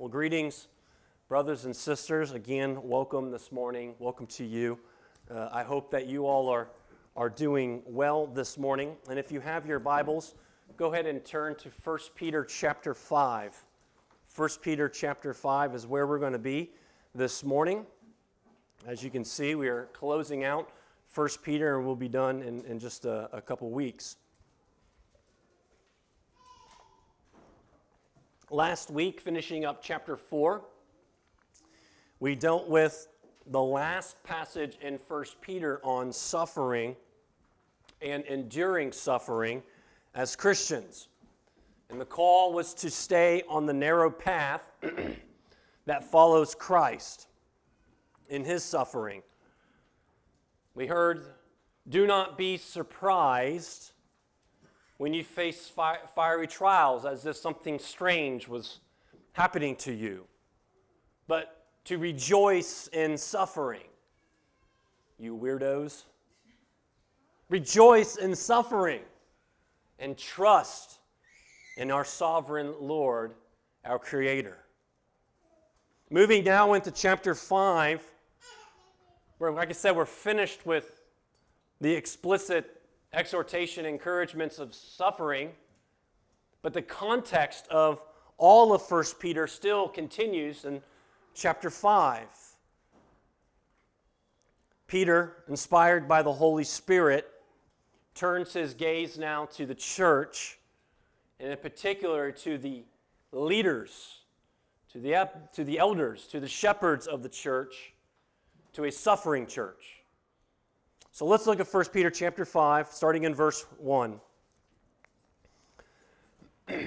Well, greetings, brothers and sisters. Again, welcome this morning. Welcome to you. Uh, I hope that you all are, are doing well this morning. And if you have your Bibles, go ahead and turn to 1 Peter chapter 5. 1 Peter chapter 5 is where we're going to be this morning. As you can see, we are closing out 1 Peter and we'll be done in, in just a, a couple weeks. Last week, finishing up chapter 4, we dealt with the last passage in 1 Peter on suffering and enduring suffering as Christians. And the call was to stay on the narrow path that follows Christ in his suffering. We heard, do not be surprised when you face fi- fiery trials as if something strange was happening to you, but to rejoice in suffering. You weirdos. Rejoice in suffering and trust in our sovereign Lord, our Creator. Moving now into chapter 5, where, like I said, we're finished with the explicit exhortation, encouragements of suffering, but the context of all of 1 Peter still continues in chapter 5. Peter, inspired by the Holy Spirit, turns his gaze now to the church, and in particular to the leaders, to the, to the elders, to the shepherds of the church, to a suffering church. So let's look at 1 Peter chapter 5, starting in verse 1.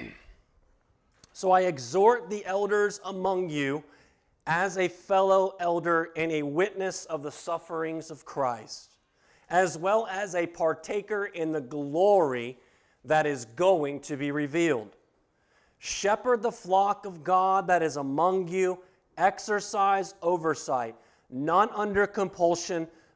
so I exhort the elders among you as a fellow elder and a witness of the sufferings of Christ, as well as a partaker in the glory that is going to be revealed. Shepherd the flock of God that is among you, exercise oversight, not under compulsion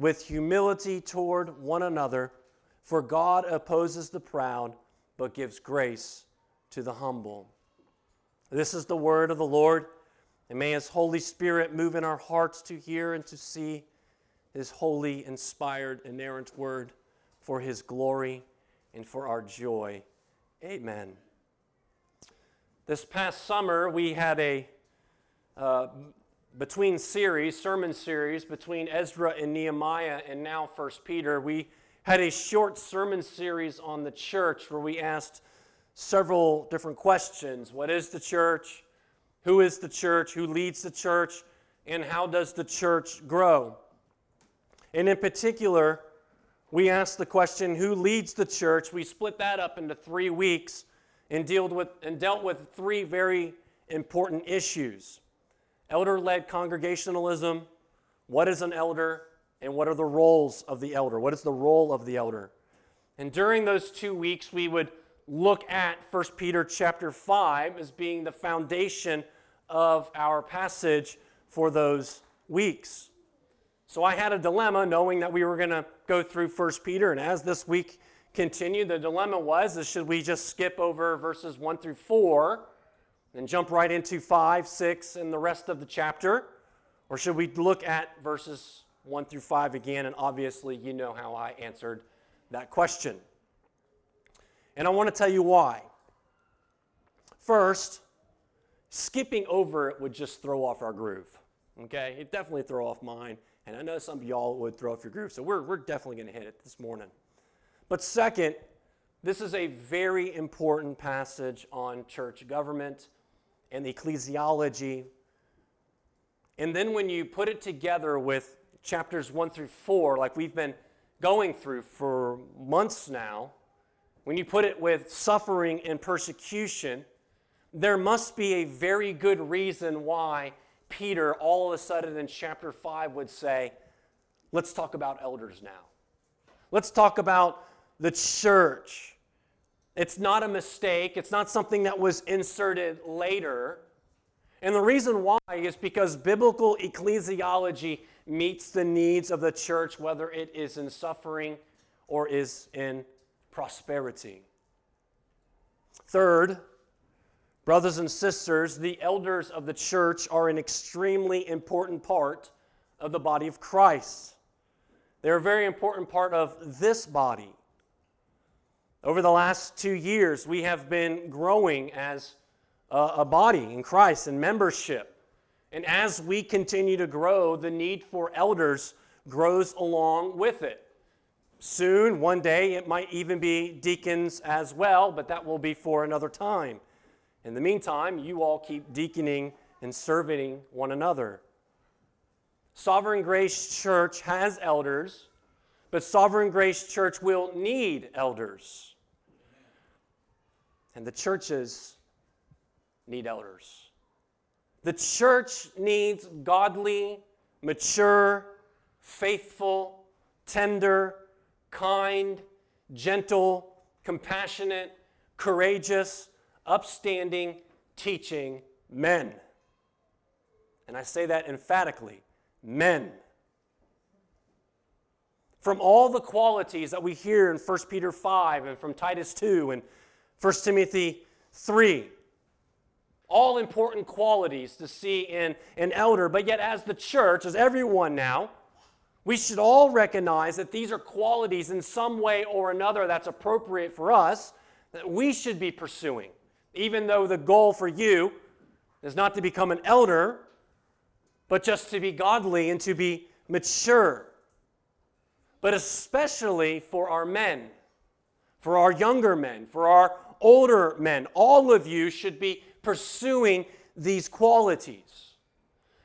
with humility toward one another, for God opposes the proud, but gives grace to the humble. This is the word of the Lord, and may His Holy Spirit move in our hearts to hear and to see His holy, inspired, inerrant word for His glory and for our joy. Amen. This past summer, we had a uh, between series, sermon series, between Ezra and Nehemiah and now First Peter, we had a short sermon series on the church where we asked several different questions. What is the church? Who is the church? Who leads the church? And how does the church grow? And in particular, we asked the question, who leads the church? We split that up into three weeks and, dealt with, and dealt with three very important issues elder led congregationalism, what is an elder, and what are the roles of the elder? What is the role of the elder? And during those two weeks, we would look at 1 Peter chapter 5 as being the foundation of our passage for those weeks. So I had a dilemma knowing that we were going to go through 1 Peter, and as this week continued, the dilemma was is should we just skip over verses 1 through 4 and jump right into 5, 6, and the rest of the chapter? Or should we look at verses 1 through 5 again? And obviously, you know how I answered that question. And I want to tell you why. First, skipping over it would just throw off our groove. Okay? It definitely throw off mine. And I know some of y'all would throw off your groove. So we're, we're definitely going to hit it this morning. But second, this is a very important passage on church government and the ecclesiology. And then when you put it together with chapters 1 through 4, like we've been going through for months now, when you put it with suffering and persecution, there must be a very good reason why Peter all of a sudden in chapter 5 would say, Let's talk about elders now. Let's talk about the church. It's not a mistake, it's not something that was inserted later. And the reason why is because biblical ecclesiology meets the needs of the church, whether it is in suffering or is in prosperity. Third, brothers and sisters, the elders of the church are an extremely important part of the body of Christ. They're a very important part of this body. Over the last two years, we have been growing as a, body in Christ and membership. And as we continue to grow, the need for elders grows along with it. Soon, one day, it might even be deacons as well, but that will be for another time. In the meantime, you all keep deaconing and serving one another. Sovereign Grace Church has elders, but Sovereign Grace Church will need elders. And the churches need elders. The church needs godly, mature, faithful, tender, kind, gentle, compassionate, courageous, upstanding, teaching men. And I say that emphatically men. From all the qualities that we hear in 1 Peter 5 and from Titus 2 and 1 Timothy 3, all important qualities to see in an elder, but yet as the church, as everyone now, we should all recognize that these are qualities in some way or another that's appropriate for us that we should be pursuing. Even though the goal for you is not to become an elder, but just to be godly and to be mature. But especially for our men, for our younger men, for our older men, all of you should be pursuing these qualities.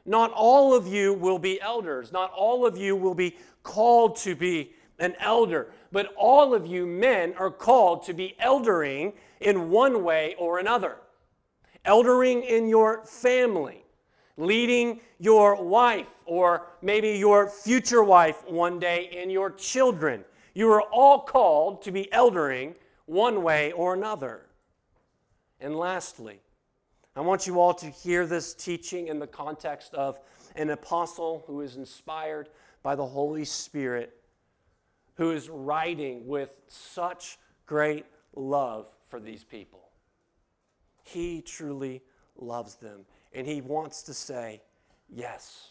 Not all of you will be elders. Not all of you will be called to be an elder. But all of you men are called to be eldering in one way or another. Eldering in your family, leading your wife or maybe your future wife one day in your children. You are all called to be eldering one way or another. And lastly, I want you all to hear this teaching in the context of an apostle who is inspired by the Holy Spirit, who is writing with such great love for these people. He truly loves them, and he wants to say, Yes,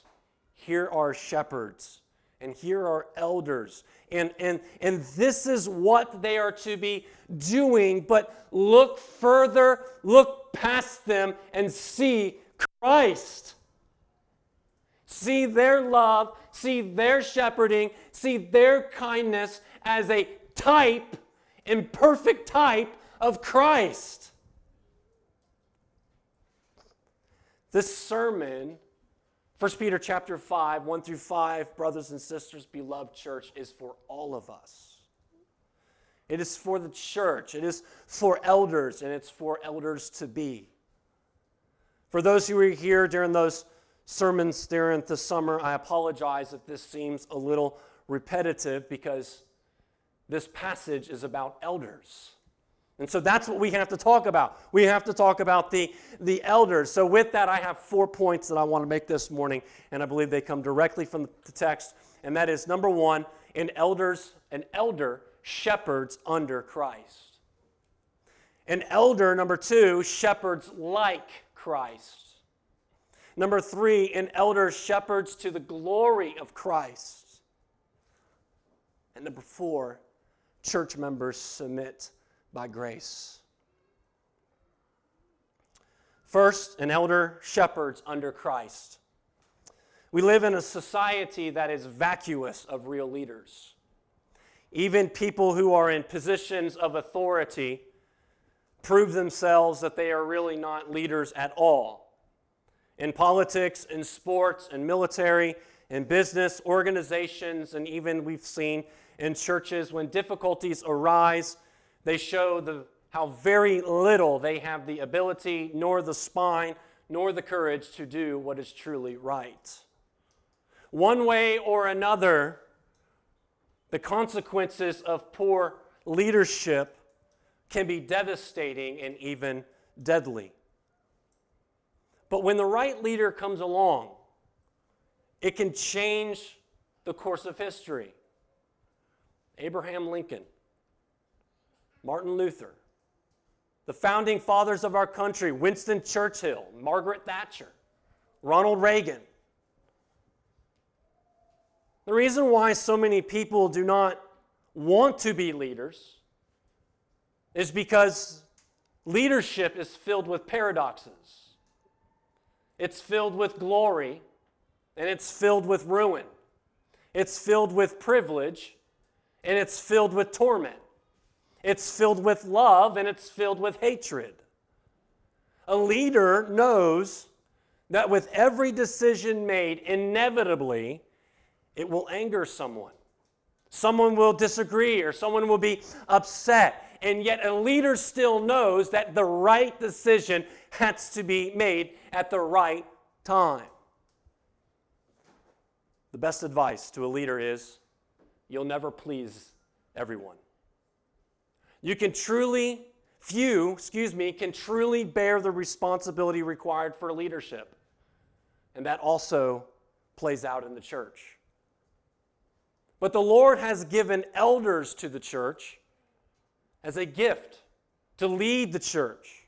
here are shepherds, and here are elders, and, and, and this is what they are to be doing, but look further, look past them and see Christ. See their love, see their shepherding, see their kindness as a type, imperfect type of Christ. This sermon, 1 Peter chapter 5, 1 through 5, brothers and sisters, beloved church, is for all of us. It is for the church, it is for elders, and it's for elders to be. For those who were here during those sermons during the summer, I apologize if this seems a little repetitive because this passage is about elders. And so that's what we have to talk about. We have to talk about the, the elders. So, with that, I have four points that I want to make this morning, and I believe they come directly from the text. And that is number one, an elders, an elder shepherds under Christ. An elder, number two, shepherds like Christ. Number three, an elder shepherds to the glory of Christ. And number four, church members submit by grace. First, an elder shepherds under Christ. We live in a society that is vacuous of real leaders. Even people who are in positions of authority prove themselves that they are really not leaders at all. In politics, in sports, in military, in business, organizations, and even we've seen in churches, when difficulties arise, they show the, how very little they have the ability nor the spine nor the courage to do what is truly right. One way or another, the consequences of poor leadership can be devastating and even deadly. But when the right leader comes along, it can change the course of history. Abraham Lincoln, Martin Luther, the founding fathers of our country, Winston Churchill, Margaret Thatcher, Ronald Reagan. The reason why so many people do not want to be leaders is because leadership is filled with paradoxes. It's filled with glory and it's filled with ruin. It's filled with privilege and it's filled with torment. It's filled with love and it's filled with hatred. A leader knows that with every decision made, inevitably, it will anger someone. Someone will disagree or someone will be upset. And yet, a leader still knows that the right decision has to be made at the right time. The best advice to a leader is you'll never please everyone. You can truly, few, excuse me, can truly bear the responsibility required for leadership. And that also plays out in the church. But the Lord has given elders to the church as a gift to lead the church.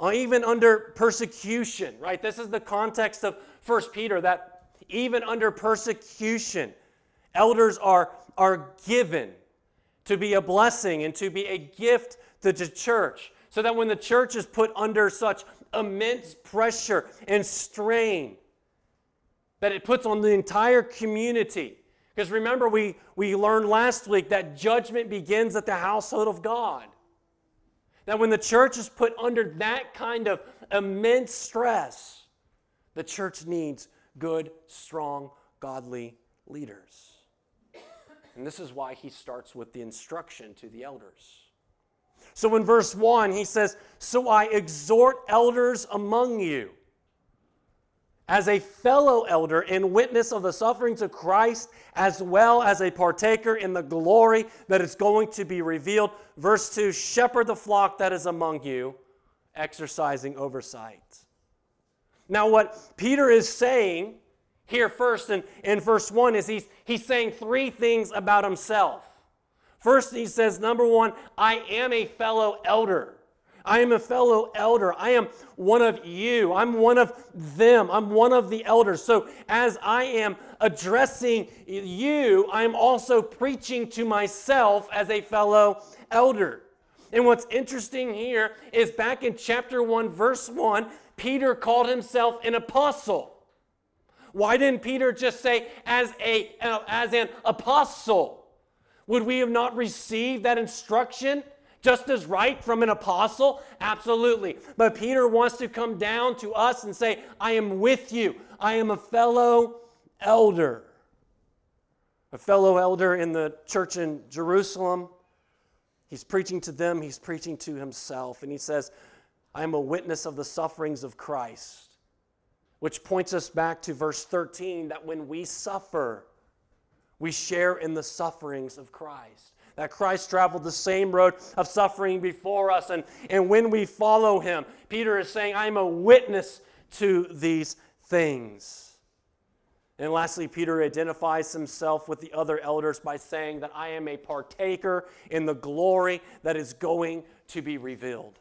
Uh, even under persecution, right? This is the context of First Peter that even under persecution, elders are, are given to be a blessing and to be a gift to the church. So that when the church is put under such immense pressure and strain, that it puts on the entire community. Because remember, we, we learned last week that judgment begins at the household of God. That when the church is put under that kind of immense stress, the church needs good, strong, godly leaders. And this is why he starts with the instruction to the elders. So in verse 1, he says, So I exhort elders among you as a fellow elder and witness of the sufferings of Christ, as well as a partaker in the glory that is going to be revealed. Verse 2 Shepherd the flock that is among you, exercising oversight. Now, what Peter is saying here first in, in verse 1 is he's, he's saying three things about himself. First, he says, number one, I am a fellow elder. I am a fellow elder. I am one of you. I'm one of them. I'm one of the elders. So, as I am addressing you, I'm also preaching to myself as a fellow elder. And what's interesting here is back in chapter 1, verse 1, Peter called himself an apostle. Why didn't Peter just say, as, a, as an apostle? Would we have not received that instruction just as right from an apostle? Absolutely. But Peter wants to come down to us and say, I am with you. I am a fellow elder. A fellow elder in the church in Jerusalem. He's preaching to them, he's preaching to himself. And he says, I am a witness of the sufferings of Christ which points us back to verse 13 that when we suffer, we share in the sufferings of Christ. That Christ traveled the same road of suffering before us. And, and when we follow him, Peter is saying, I'm a witness to these things. And lastly, Peter identifies himself with the other elders by saying that I am a partaker in the glory that is going to be revealed.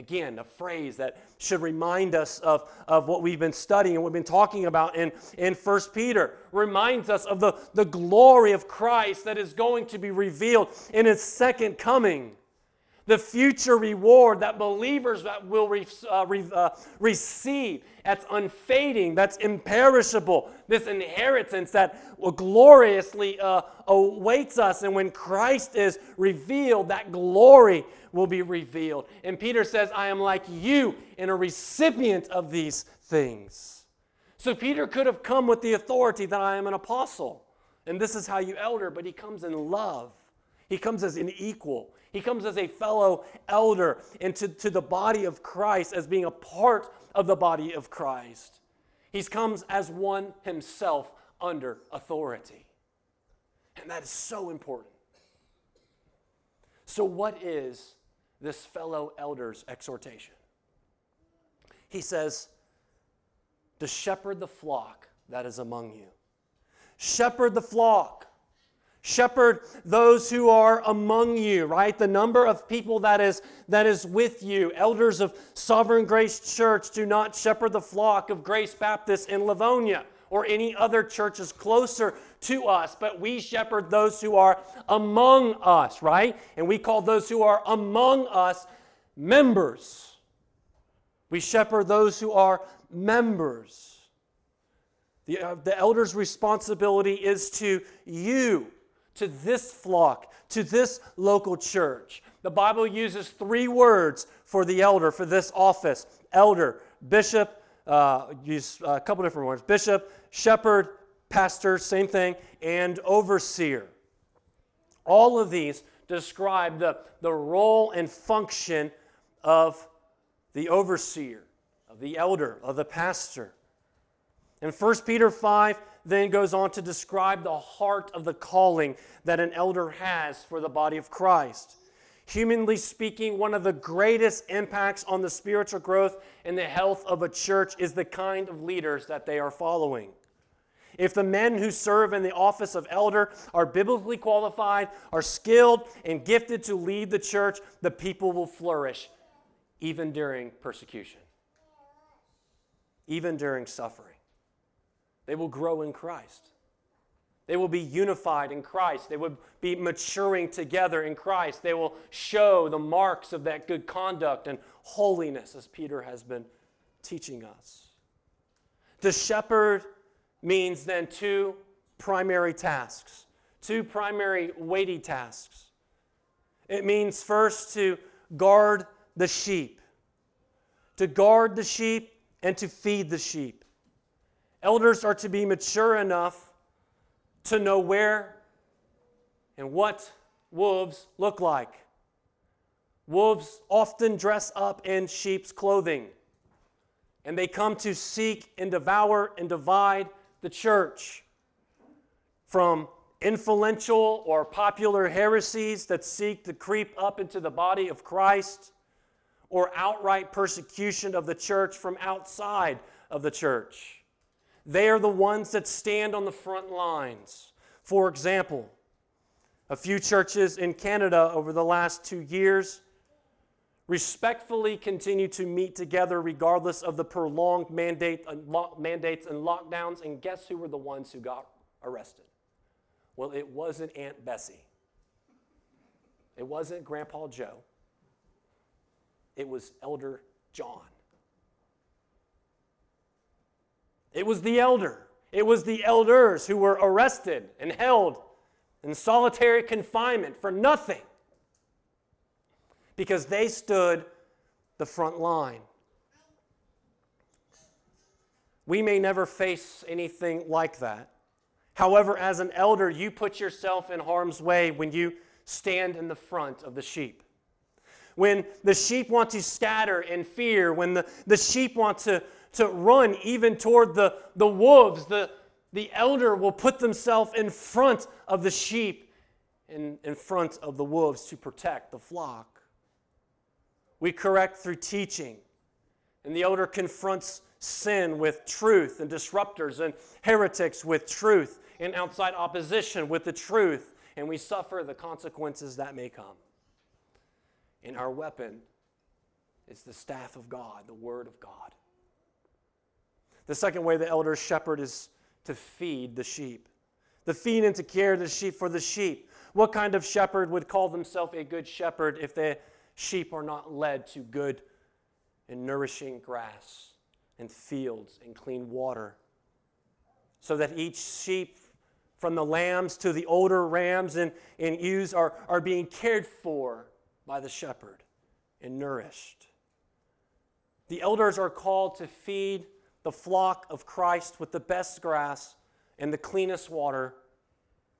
Again, a phrase that should remind us of, of what we've been studying and we've been talking about in, in 1 Peter. Reminds us of the, the glory of Christ that is going to be revealed in his second coming the future reward that believers will re, uh, re, uh, receive that's unfading, that's imperishable, this inheritance that gloriously uh, awaits us. And when Christ is revealed, that glory will be revealed. And Peter says, I am like you and a recipient of these things. So Peter could have come with the authority that I am an apostle, and this is how you elder, but he comes in love. He comes as an equal. He comes as a fellow elder into to the body of Christ as being a part of the body of Christ. He comes as one himself under authority. And that is so important. So, what is this fellow elder's exhortation? He says, To shepherd the flock that is among you. Shepherd the flock. Shepherd those who are among you, right? The number of people that is, that is with you. Elders of Sovereign Grace Church do not shepherd the flock of Grace Baptist in Livonia or any other churches closer to us, but we shepherd those who are among us, right? And we call those who are among us members. We shepherd those who are members. The, uh, the elder's responsibility is to you, to this flock, to this local church. The Bible uses three words for the elder, for this office elder, bishop, uh, use a couple different words bishop, shepherd, pastor, same thing, and overseer. All of these describe the, the role and function of the overseer, of the elder, of the pastor. In 1 Peter 5 then goes on to describe the heart of the calling that an elder has for the body of Christ. Humanly speaking, one of the greatest impacts on the spiritual growth and the health of a church is the kind of leaders that they are following. If the men who serve in the office of elder are biblically qualified, are skilled, and gifted to lead the church, the people will flourish even during persecution, even during suffering. They will grow in Christ. They will be unified in Christ. They will be maturing together in Christ. They will show the marks of that good conduct and holiness, as Peter has been teaching us. The shepherd means then two primary tasks, two primary weighty tasks. It means first to guard the sheep, to guard the sheep and to feed the sheep. Elders are to be mature enough to know where and what wolves look like. Wolves often dress up in sheep's clothing, and they come to seek and devour and divide the church from influential or popular heresies that seek to creep up into the body of Christ or outright persecution of the church from outside of the church. They are the ones that stand on the front lines. For example, a few churches in Canada over the last two years respectfully continue to meet together regardless of the prolonged mandate, mandates and lockdowns. And guess who were the ones who got arrested? Well, it wasn't Aunt Bessie, it wasn't Grandpa Joe, it was Elder John. It was the elder. It was the elders who were arrested and held in solitary confinement for nothing because they stood the front line. We may never face anything like that. However, as an elder, you put yourself in harm's way when you stand in the front of the sheep. When the sheep want to scatter in fear, when the, the sheep want to to run even toward the, the wolves. The, the elder will put themselves in front of the sheep and in front of the wolves to protect the flock. We correct through teaching, and the elder confronts sin with truth and disruptors and heretics with truth and outside opposition with the truth, and we suffer the consequences that may come. And our weapon is the staff of God, the Word of God. The second way the elder shepherd is to feed the sheep. The feed and to care the sheep for the sheep. What kind of shepherd would call himself a good shepherd if the sheep are not led to good and nourishing grass and fields and clean water? So that each sheep, from the lambs to the older rams and, and ewes, are, are being cared for by the shepherd and nourished. The elders are called to feed the flock of Christ with the best grass and the cleanest water,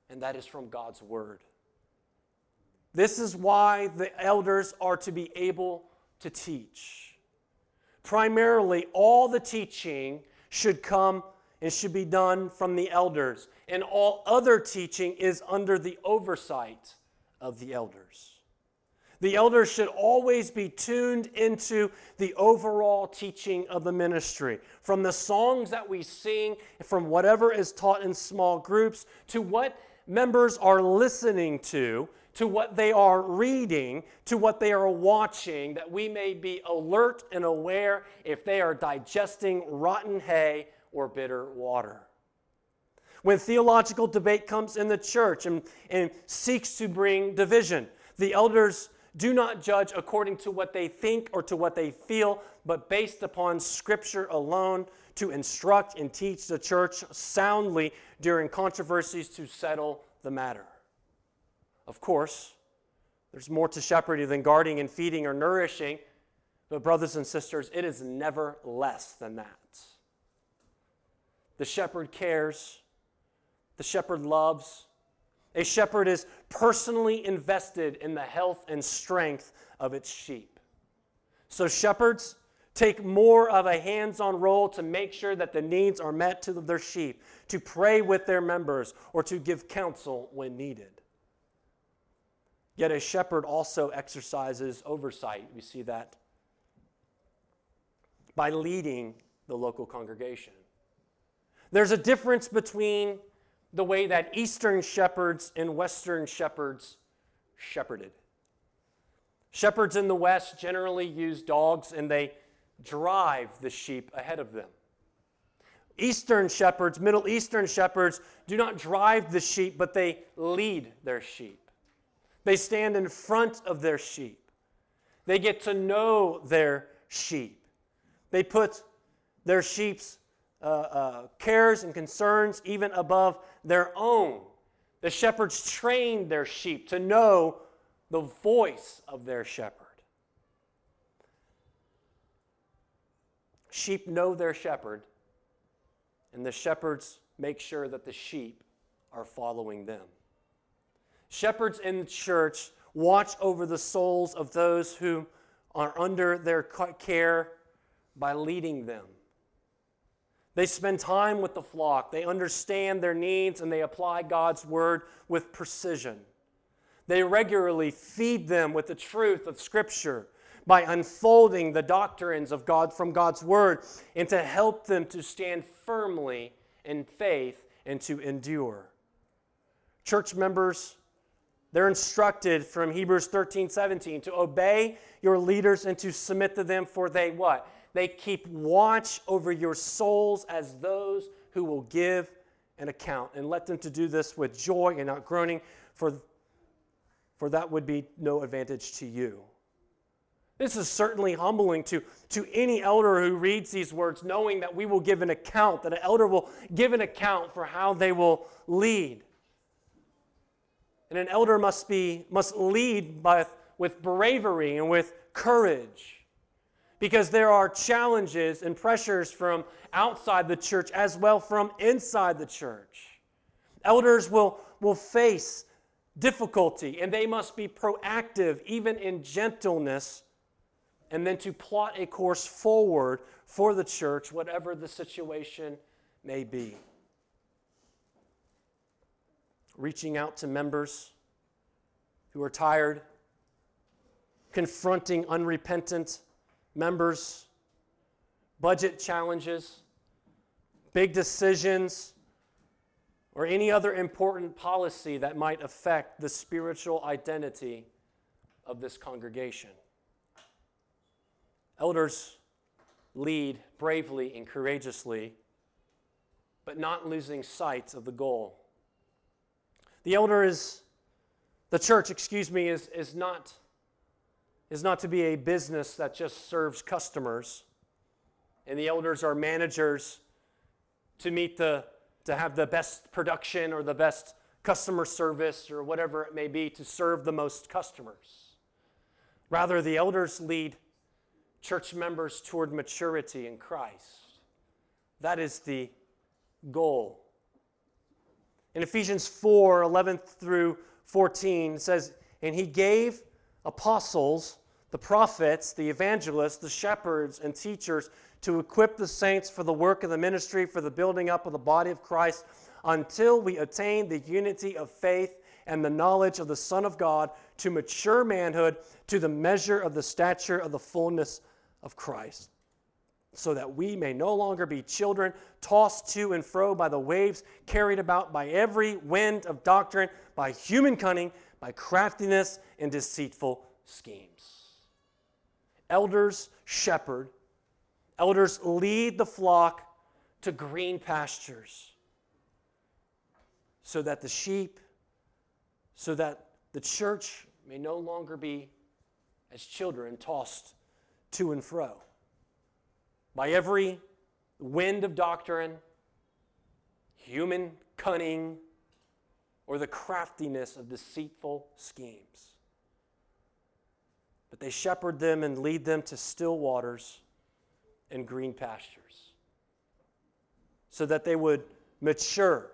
and that is from God's Word. This is why the elders are to be able to teach. Primarily, all the teaching should come and should be done from the elders, and all other teaching is under the oversight of the elders. The elders should always be tuned into the overall teaching of the ministry. From the songs that we sing, from whatever is taught in small groups, to what members are listening to, to what they are reading, to what they are watching, that we may be alert and aware if they are digesting rotten hay or bitter water. When theological debate comes in the church and, and seeks to bring division, the elders do not judge according to what they think or to what they feel, but based upon Scripture alone to instruct and teach the church soundly during controversies to settle the matter. Of course, there's more to shepherding than guarding and feeding or nourishing, but, brothers and sisters, it is never less than that. The shepherd cares, the shepherd loves, a shepherd is personally invested in the health and strength of its sheep. So, shepherds take more of a hands on role to make sure that the needs are met to their sheep, to pray with their members, or to give counsel when needed. Yet, a shepherd also exercises oversight. We see that by leading the local congregation. There's a difference between the way that Eastern shepherds and Western shepherds shepherded. Shepherds in the West generally use dogs and they drive the sheep ahead of them. Eastern shepherds, Middle Eastern shepherds, do not drive the sheep, but they lead their sheep. They stand in front of their sheep. They get to know their sheep. They put their sheep's uh, uh, cares and concerns even above their own. The shepherds trained their sheep to know the voice of their shepherd. Sheep know their shepherd, and the shepherds make sure that the sheep are following them. Shepherds in the church watch over the souls of those who are under their care by leading them they spend time with the flock. They understand their needs and they apply God's word with precision. They regularly feed them with the truth of Scripture by unfolding the doctrines of God from God's word and to help them to stand firmly in faith and to endure. Church members, they're instructed from Hebrews 13, 17 to obey your leaders and to submit to them, for they what? They keep watch over your souls as those who will give an account. And let them to do this with joy and not groaning, for, for that would be no advantage to you. This is certainly humbling to, to any elder who reads these words, knowing that we will give an account, that an elder will give an account for how they will lead. And an elder must, be, must lead by, with bravery and with courage because there are challenges and pressures from outside the church as well from inside the church. Elders will, will face difficulty and they must be proactive, even in gentleness, and then to plot a course forward for the church, whatever the situation may be. Reaching out to members who are tired, confronting unrepentant members, budget challenges, big decisions, or any other important policy that might affect the spiritual identity of this congregation. Elders lead bravely and courageously, but not losing sight of the goal. The elder is, the church, excuse me, is, is not is not to be a business that just serves customers. And the elders are managers to meet the to have the best production or the best customer service or whatever it may be to serve the most customers. Rather, the elders lead church members toward maturity in Christ. That is the goal. In Ephesians 4 11 through 14, it says, and he gave apostles, the prophets, the evangelists, the shepherds, and teachers to equip the saints for the work of the ministry, for the building up of the body of Christ, until we attain the unity of faith and the knowledge of the Son of God, to mature manhood, to the measure of the stature of the fullness of Christ so that we may no longer be children tossed to and fro by the waves, carried about by every wind of doctrine, by human cunning, by craftiness and deceitful schemes. Elders shepherd, elders lead the flock to green pastures so that the sheep, so that the church may no longer be as children tossed to and fro by every wind of doctrine, human cunning, or the craftiness of deceitful schemes. But they shepherd them and lead them to still waters and green pastures so that they would mature,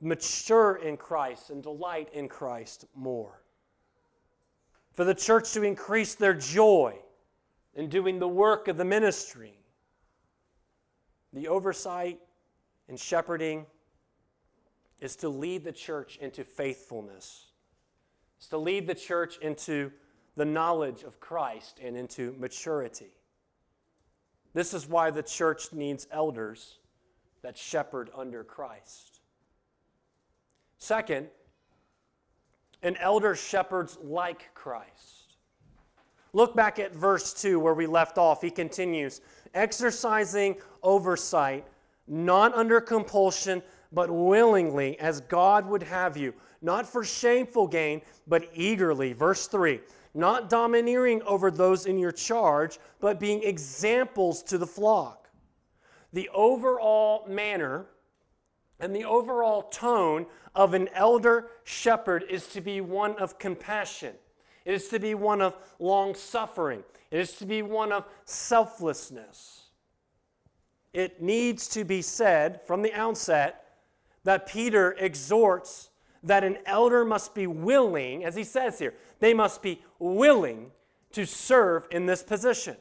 mature in Christ and delight in Christ more. For the church to increase their joy in doing the work of the ministry. The oversight and shepherding is to lead the church into faithfulness. It's to lead the church into the knowledge of Christ and into maturity. This is why the church needs elders that shepherd under Christ. Second, an elder shepherds like Christ. Look back at verse 2 where we left off. He continues exercising oversight, not under compulsion, but willingly, as God would have you, not for shameful gain, but eagerly. Verse 3 not domineering over those in your charge, but being examples to the flock. The overall manner and the overall tone of an elder shepherd is to be one of compassion it is to be one of long suffering. It is to be one of selflessness. It needs to be said from the outset that Peter exhorts that an elder must be willing, as he says here, they must be willing to serve in this position.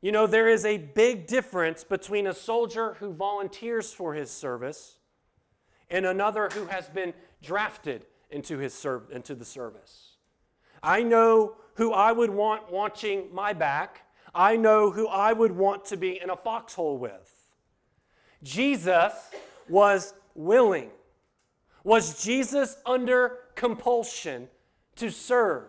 You know, there is a big difference between a soldier who volunteers for his service and another who has been drafted into, his serv- into the service. I know who I would want watching my back. I know who I would want to be in a foxhole with. Jesus was willing. Was Jesus under compulsion to serve?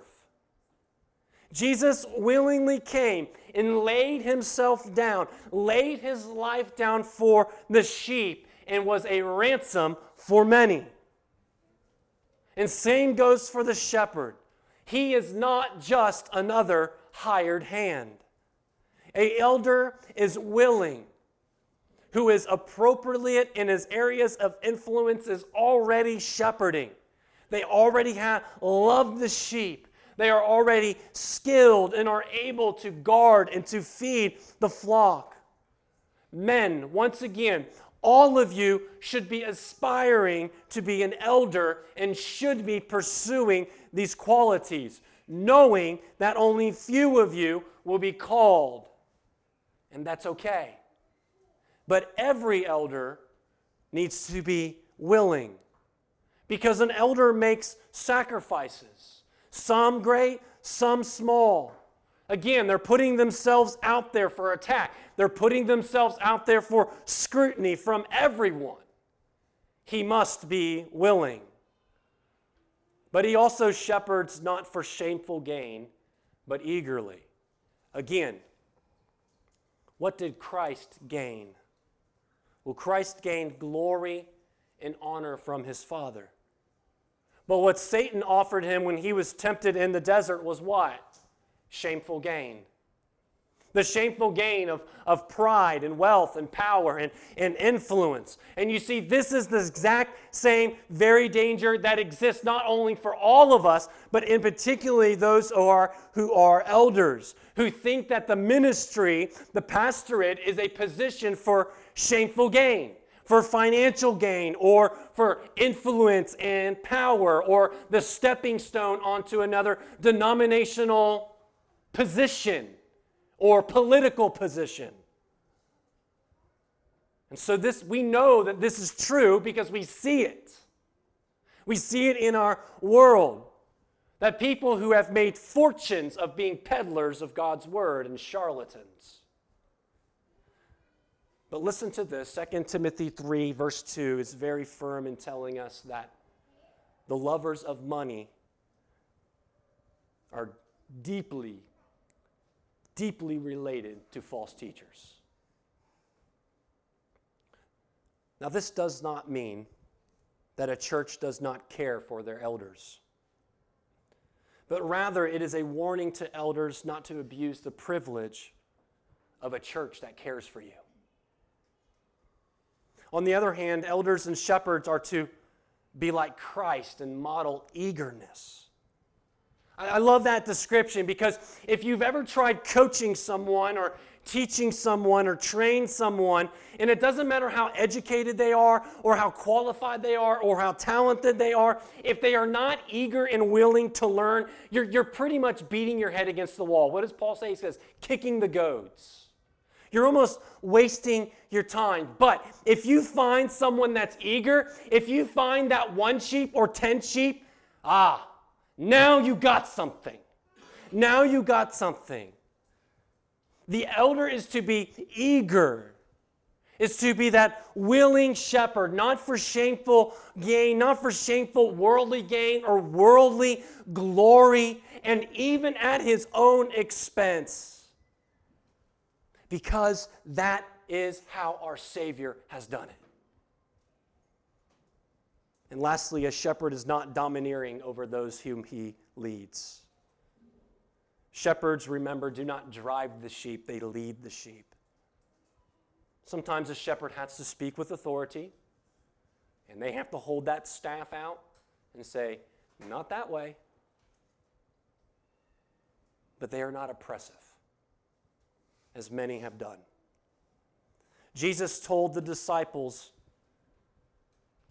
Jesus willingly came and laid himself down, laid his life down for the sheep, and was a ransom for many. And same goes for the shepherd. He is not just another hired hand. A elder is willing, who is appropriate in his areas of influence, is already shepherding. They already have loved the sheep. They are already skilled and are able to guard and to feed the flock. Men, once again, all of you should be aspiring to be an elder and should be pursuing these qualities, knowing that only few of you will be called. And that's okay. But every elder needs to be willing because an elder makes sacrifices, some great, some small. Again, they're putting themselves out there for attack. They're putting themselves out there for scrutiny from everyone. He must be willing. But he also shepherds not for shameful gain, but eagerly. Again, what did Christ gain? Well, Christ gained glory and honor from his Father. But what Satan offered him when he was tempted in the desert was what? Shameful gain the shameful gain of, of pride and wealth and power and, and influence. And you see, this is the exact same very danger that exists not only for all of us, but in particularly those who are, who are elders, who think that the ministry, the pastorate, is a position for shameful gain, for financial gain or for influence and power or the stepping stone onto another denominational position or political position. And so this we know that this is true because we see it. We see it in our world. That people who have made fortunes of being peddlers of God's word and charlatans. But listen to this 2 Timothy 3, verse 2 is very firm in telling us that the lovers of money are deeply, deeply related to false teachers. Now, this does not mean that a church does not care for their elders, but rather it is a warning to elders not to abuse the privilege of a church that cares for you. On the other hand, elders and shepherds are to be like Christ and model eagerness. I love that description because if you've ever tried coaching someone or teaching someone or train someone, and it doesn't matter how educated they are or how qualified they are or how talented they are, if they are not eager and willing to learn, you're, you're pretty much beating your head against the wall. What does Paul say? He says, kicking the goads. You're almost wasting your time. But if you find someone that's eager, if you find that one sheep or 10 sheep, ah, now you got something. Now you got something. The elder is to be eager, is to be that willing shepherd, not for shameful gain, not for shameful worldly gain or worldly glory, and even at his own expense because that is how our Savior has done it. And lastly, a shepherd is not domineering over those whom he leads. Shepherds, remember, do not drive the sheep, they lead the sheep. Sometimes a shepherd has to speak with authority, and they have to hold that staff out and say, Not that way. But they are not oppressive as many have done. Jesus told the disciples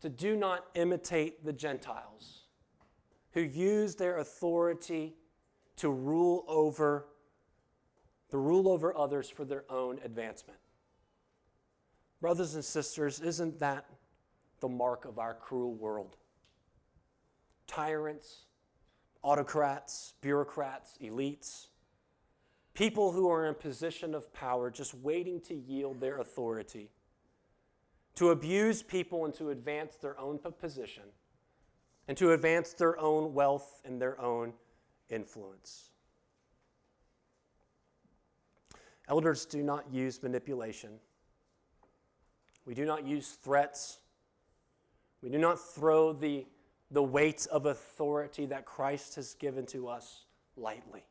to do not imitate the Gentiles who use their authority to rule over the rule over others for their own advancement. Brothers and sisters, isn't that the mark of our cruel world? Tyrants, autocrats, bureaucrats, elites People who are in position of power just waiting to yield their authority, to abuse people and to advance their own position, and to advance their own wealth and their own influence. Elders do not use manipulation. We do not use threats. We do not throw the, the weight of authority that Christ has given to us lightly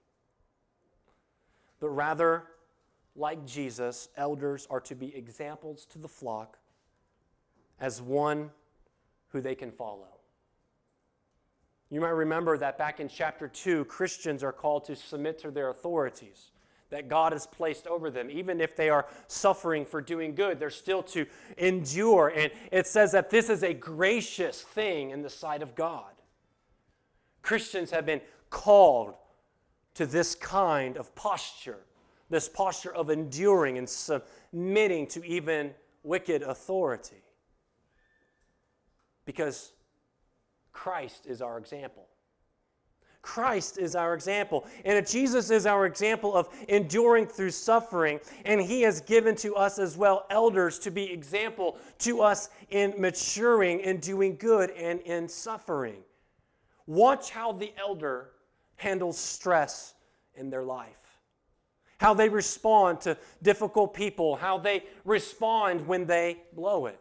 but rather, like Jesus, elders are to be examples to the flock as one who they can follow. You might remember that back in chapter 2, Christians are called to submit to their authorities that God has placed over them. Even if they are suffering for doing good, they're still to endure. And it says that this is a gracious thing in the sight of God. Christians have been called to this kind of posture, this posture of enduring and submitting to even wicked authority. Because Christ is our example. Christ is our example. And Jesus is our example of enduring through suffering, and He has given to us as well elders to be example to us in maturing and doing good and in suffering. Watch how the elder handles stress in their life, how they respond to difficult people, how they respond when they blow it.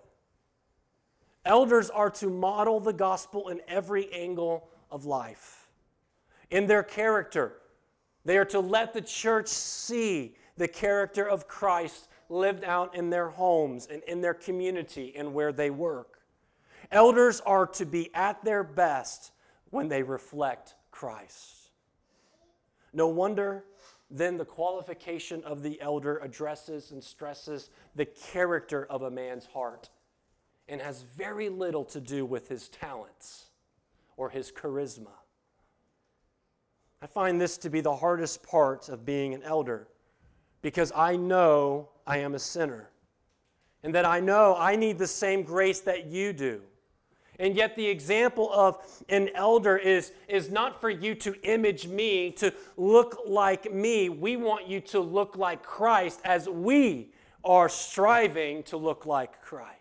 Elders are to model the gospel in every angle of life. In their character, they are to let the church see the character of Christ lived out in their homes and in their community and where they work. Elders are to be at their best when they reflect Christ. No wonder then the qualification of the elder addresses and stresses the character of a man's heart. and has very little to do with his talents or his charisma. I find this to be the hardest part of being an elder because I know I am a sinner and that I know I need the same grace that you do. And yet, the example of an elder is, is not for you to image me, to look like me. We want you to look like Christ as we are striving to look like Christ.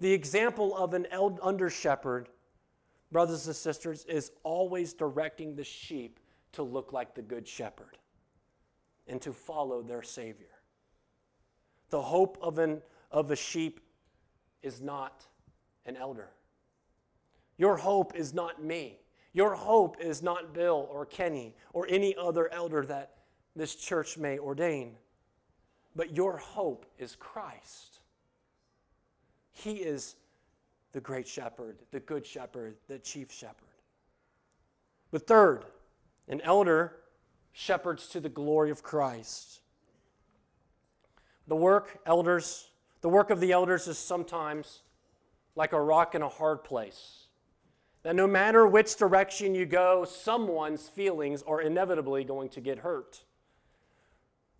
The example of an under shepherd, brothers and sisters, is always directing the sheep to look like the good shepherd and to follow their Savior. The hope of, an, of a sheep is not an elder. Your hope is not me. Your hope is not Bill or Kenny or any other elder that this church may ordain. But your hope is Christ. He is the great shepherd, the good shepherd, the chief shepherd. But third, an elder shepherds to the glory of Christ. The work, elders, the work of the elders is sometimes like a rock in a hard place. That no matter which direction you go, someone's feelings are inevitably going to get hurt.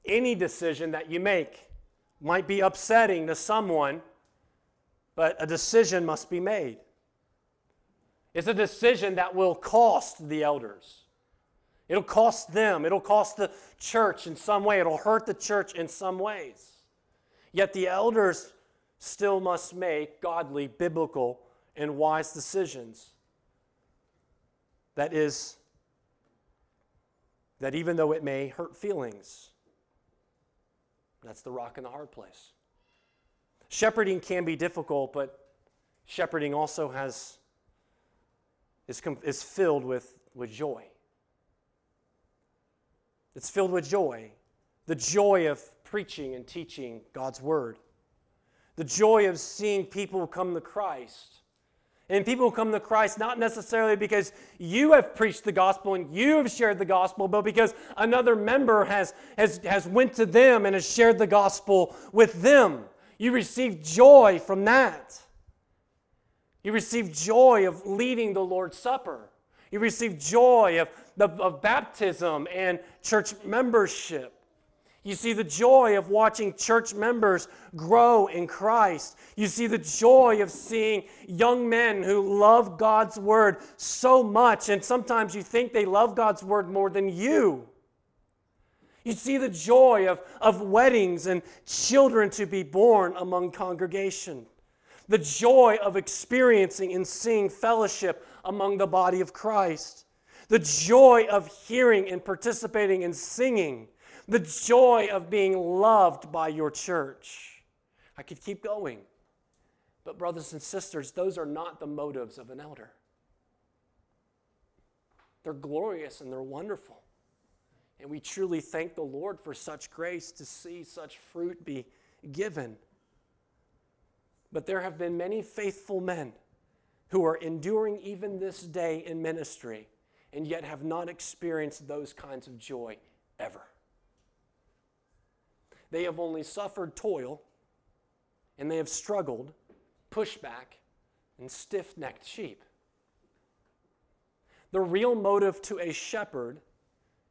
Any decision that you make might be upsetting to someone, but a decision must be made. It's a decision that will cost the elders. It'll cost them. It'll cost the church in some way. It'll hurt the church in some ways. Yet the elders still must make godly, biblical, and wise decisions. That is, that even though it may hurt feelings, that's the rock in the hard place. Shepherding can be difficult, but shepherding also has is, is filled with, with joy. It's filled with joy. The joy of preaching and teaching God's word. The joy of seeing people come to Christ. And people come to Christ not necessarily because you have preached the gospel and you have shared the gospel, but because another member has, has, has went to them and has shared the gospel with them. You receive joy from that. You receive joy of leading the Lord's Supper. You receive joy of, of, of baptism and church membership. You see the joy of watching church members grow in Christ. You see the joy of seeing young men who love God's word so much, and sometimes you think they love God's word more than you. You see the joy of, of weddings and children to be born among congregation. The joy of experiencing and seeing fellowship among the body of Christ. The joy of hearing and participating in singing the joy of being loved by your church. I could keep going. But, brothers and sisters, those are not the motives of an elder. They're glorious and they're wonderful. And we truly thank the Lord for such grace to see such fruit be given. But there have been many faithful men who are enduring even this day in ministry and yet have not experienced those kinds of joy ever. They have only suffered toil, and they have struggled, pushback, and stiff necked sheep. The real motive to a shepherd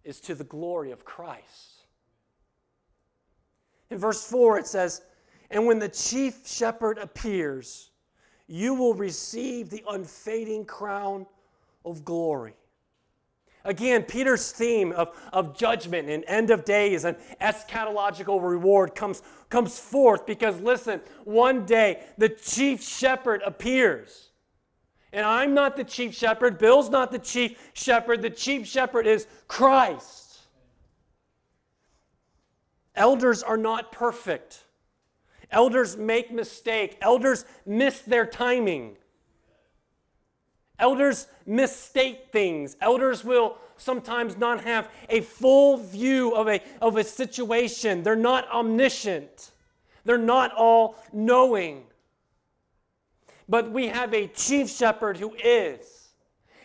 is to the glory of Christ. In verse 4, it says, And when the chief shepherd appears, you will receive the unfading crown of glory. Again, Peter's theme of, of judgment and end of days and eschatological reward comes, comes forth because, listen, one day the chief shepherd appears. And I'm not the chief shepherd, Bill's not the chief shepherd. The chief shepherd is Christ. Elders are not perfect. Elders make mistake. Elders miss their timing. Elders misstate things. Elders will sometimes not have a full view of a, of a situation. They're not omniscient, they're not all knowing. But we have a chief shepherd who is.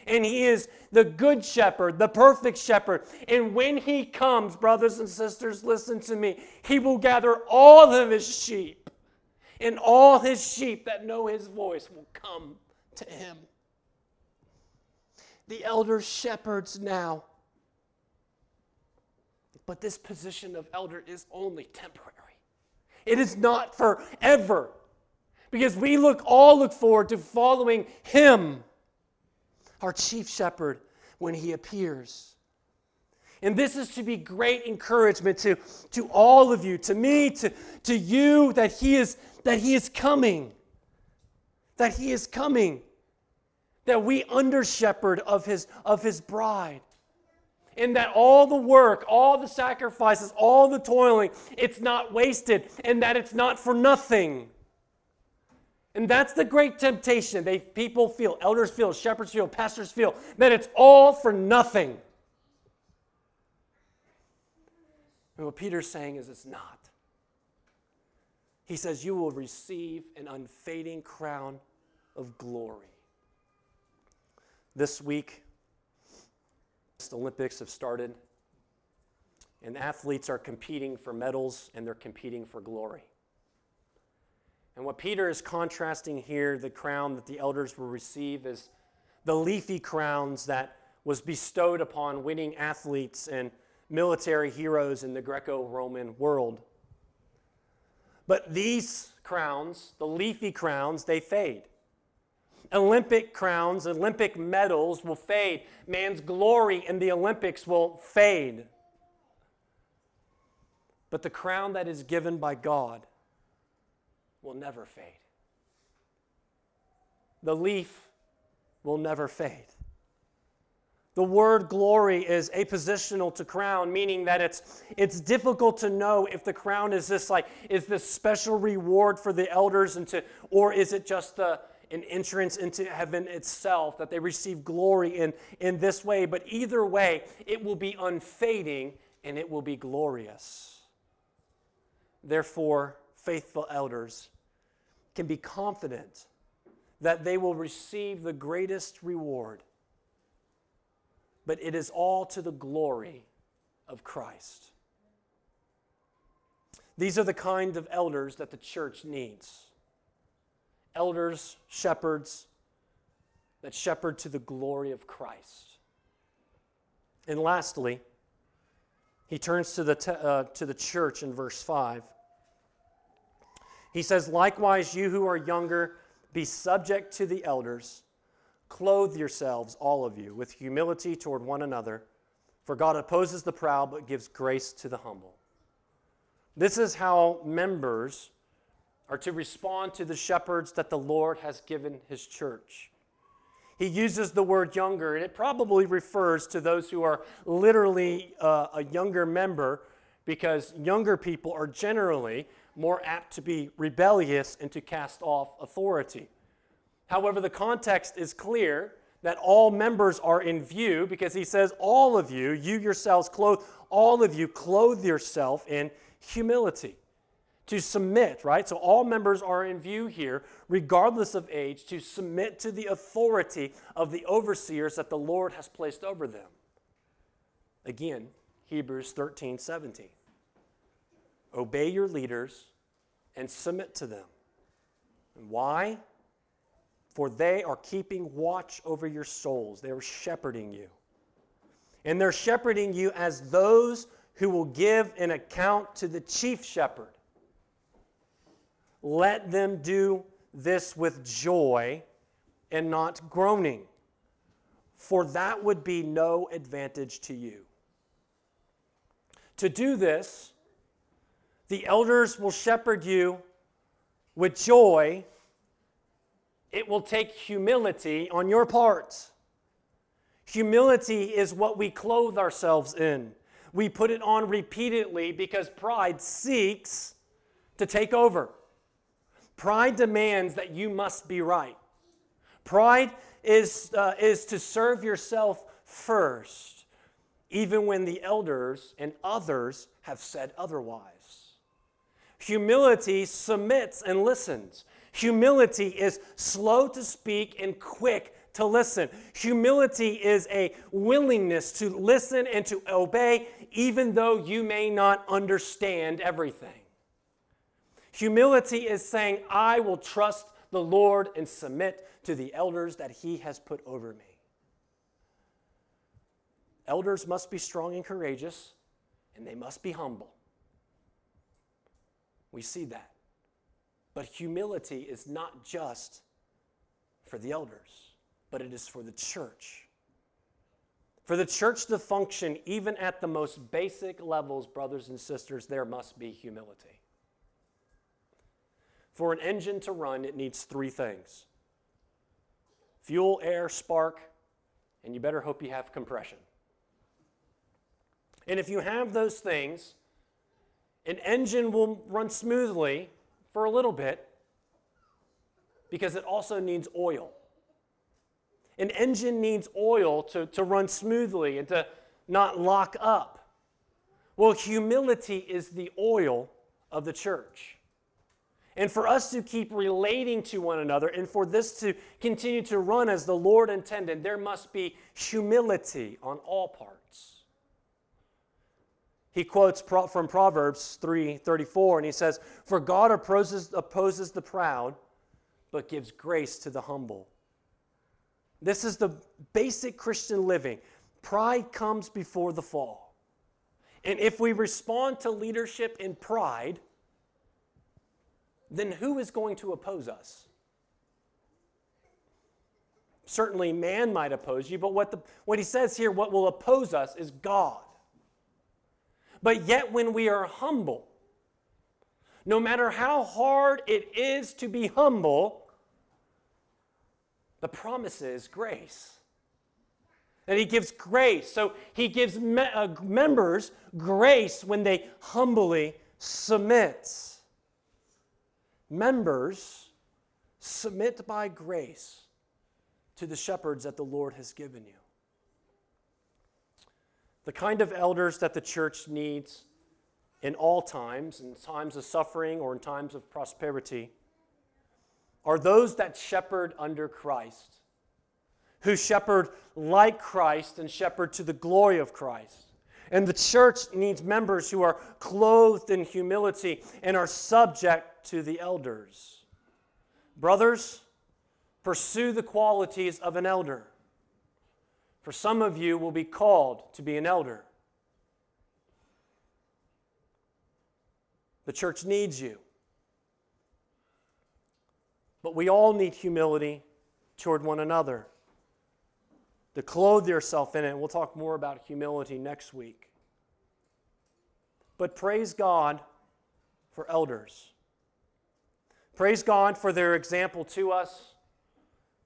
And he is the good shepherd, the perfect shepherd. And when he comes, brothers and sisters, listen to me, he will gather all of his sheep and all his sheep that know his voice will come to him. The elder shepherds now. But this position of elder is only temporary. It is not forever. Because we look all look forward to following him, our chief shepherd, when he appears. And this is to be great encouragement to, to all of you, to me, to, to you, that he is that he is coming. That he is coming. That we under shepherd of his, of his bride. And that all the work, all the sacrifices, all the toiling, it's not wasted, and that it's not for nothing. And that's the great temptation. They people feel, elders feel, shepherds feel, pastors feel that it's all for nothing. And what Peter's saying is it's not. He says, You will receive an unfading crown of glory. This week, the Olympics have started, and athletes are competing for medals and they're competing for glory. And what Peter is contrasting here, the crown that the elders will receive, is the leafy crowns that was bestowed upon winning athletes and military heroes in the Greco Roman world. But these crowns, the leafy crowns, they fade. Olympic crowns, Olympic medals will fade. Man's glory in the Olympics will fade. But the crown that is given by God will never fade. The leaf will never fade. The word glory is appositional to crown, meaning that it's, it's difficult to know if the crown is this like, is this special reward for the elders and to, or is it just the, an entrance into heaven itself, that they receive glory in, in this way. But either way, it will be unfading and it will be glorious. Therefore, faithful elders can be confident that they will receive the greatest reward but it is all to the glory of Christ. These are the kind of elders that the church needs elders, shepherds that shepherd to the glory of Christ. And lastly, he turns to the, te- uh, to the church in verse 5. He says, Likewise, you who are younger, be subject to the elders. Clothe yourselves, all of you, with humility toward one another, for God opposes the proud but gives grace to the humble. This is how members are to respond to the shepherds that the Lord has given his church. He uses the word younger, and it probably refers to those who are literally uh, a younger member because younger people are generally more apt to be rebellious and to cast off authority. However, the context is clear that all members are in view because he says, All of you, you yourselves clothe, all of you clothe yourself in humility. To submit, right? So all members are in view here, regardless of age, to submit to the authority of the overseers that the Lord has placed over them. Again, Hebrews 13, 17. Obey your leaders and submit to them. And why? for they are keeping watch over your souls. They are shepherding you. And they're shepherding you as those who will give an account to the chief shepherd. Let them do this with joy and not groaning, for that would be no advantage to you. To do this, the elders will shepherd you with joy it will take humility on your part. Humility is what we clothe ourselves in. We put it on repeatedly because pride seeks to take over. Pride demands that you must be right. Pride is, uh, is to serve yourself first, even when the elders and others have said otherwise. Humility submits and listens. Humility is slow to speak and quick to listen. Humility is a willingness to listen and to obey, even though you may not understand everything. Humility is saying, I will trust the Lord and submit to the elders that he has put over me. Elders must be strong and courageous, and they must be humble. We see that. But humility is not just for the elders, but it is for the church. For the church to function, even at the most basic levels, brothers and sisters, there must be humility. For an engine to run, it needs three things fuel, air, spark, and you better hope you have compression. And if you have those things, an engine will run smoothly for a little bit because it also needs oil. An engine needs oil to, to run smoothly and to not lock up. Well, humility is the oil of the church. And for us to keep relating to one another and for this to continue to run as the Lord intended, there must be humility on all parts. He quotes from Proverbs 3:34 and he says, "For God opposes, opposes the proud, but gives grace to the humble." This is the basic Christian living. Pride comes before the fall. And if we respond to leadership in pride, then who is going to oppose us? Certainly, man might oppose you, but what, the, what he says here, what will oppose us is God. But yet, when we are humble, no matter how hard it is to be humble, the promise is grace. That he gives grace. So he gives me- uh, members grace when they humbly submit. Members submit by grace to the shepherds that the Lord has given you. The kind of elders that the church needs in all times, in times of suffering or in times of prosperity, are those that shepherd under Christ, who shepherd like Christ and shepherd to the glory of Christ. And the church needs members who are clothed in humility and are subject to the elders. Brothers, pursue the qualities of an elder. For some of you will be called to be an elder. The church needs you. But we all need humility toward one another. To clothe yourself in it. We'll talk more about humility next week. But praise God for elders. Praise God for their example to us.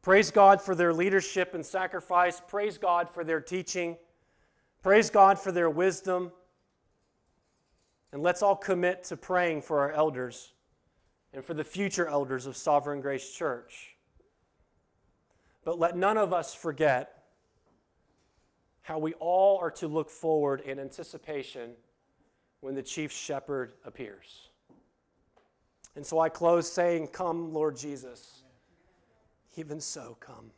Praise God for their leadership and sacrifice. Praise God for their teaching. Praise God for their wisdom. And let's all commit to praying for our elders and for the future elders of Sovereign Grace Church. But let none of us forget how we all are to look forward in anticipation when the chief shepherd appears. And so I close saying, Come, Lord Jesus even so come.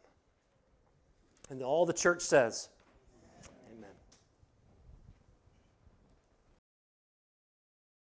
And all the church says,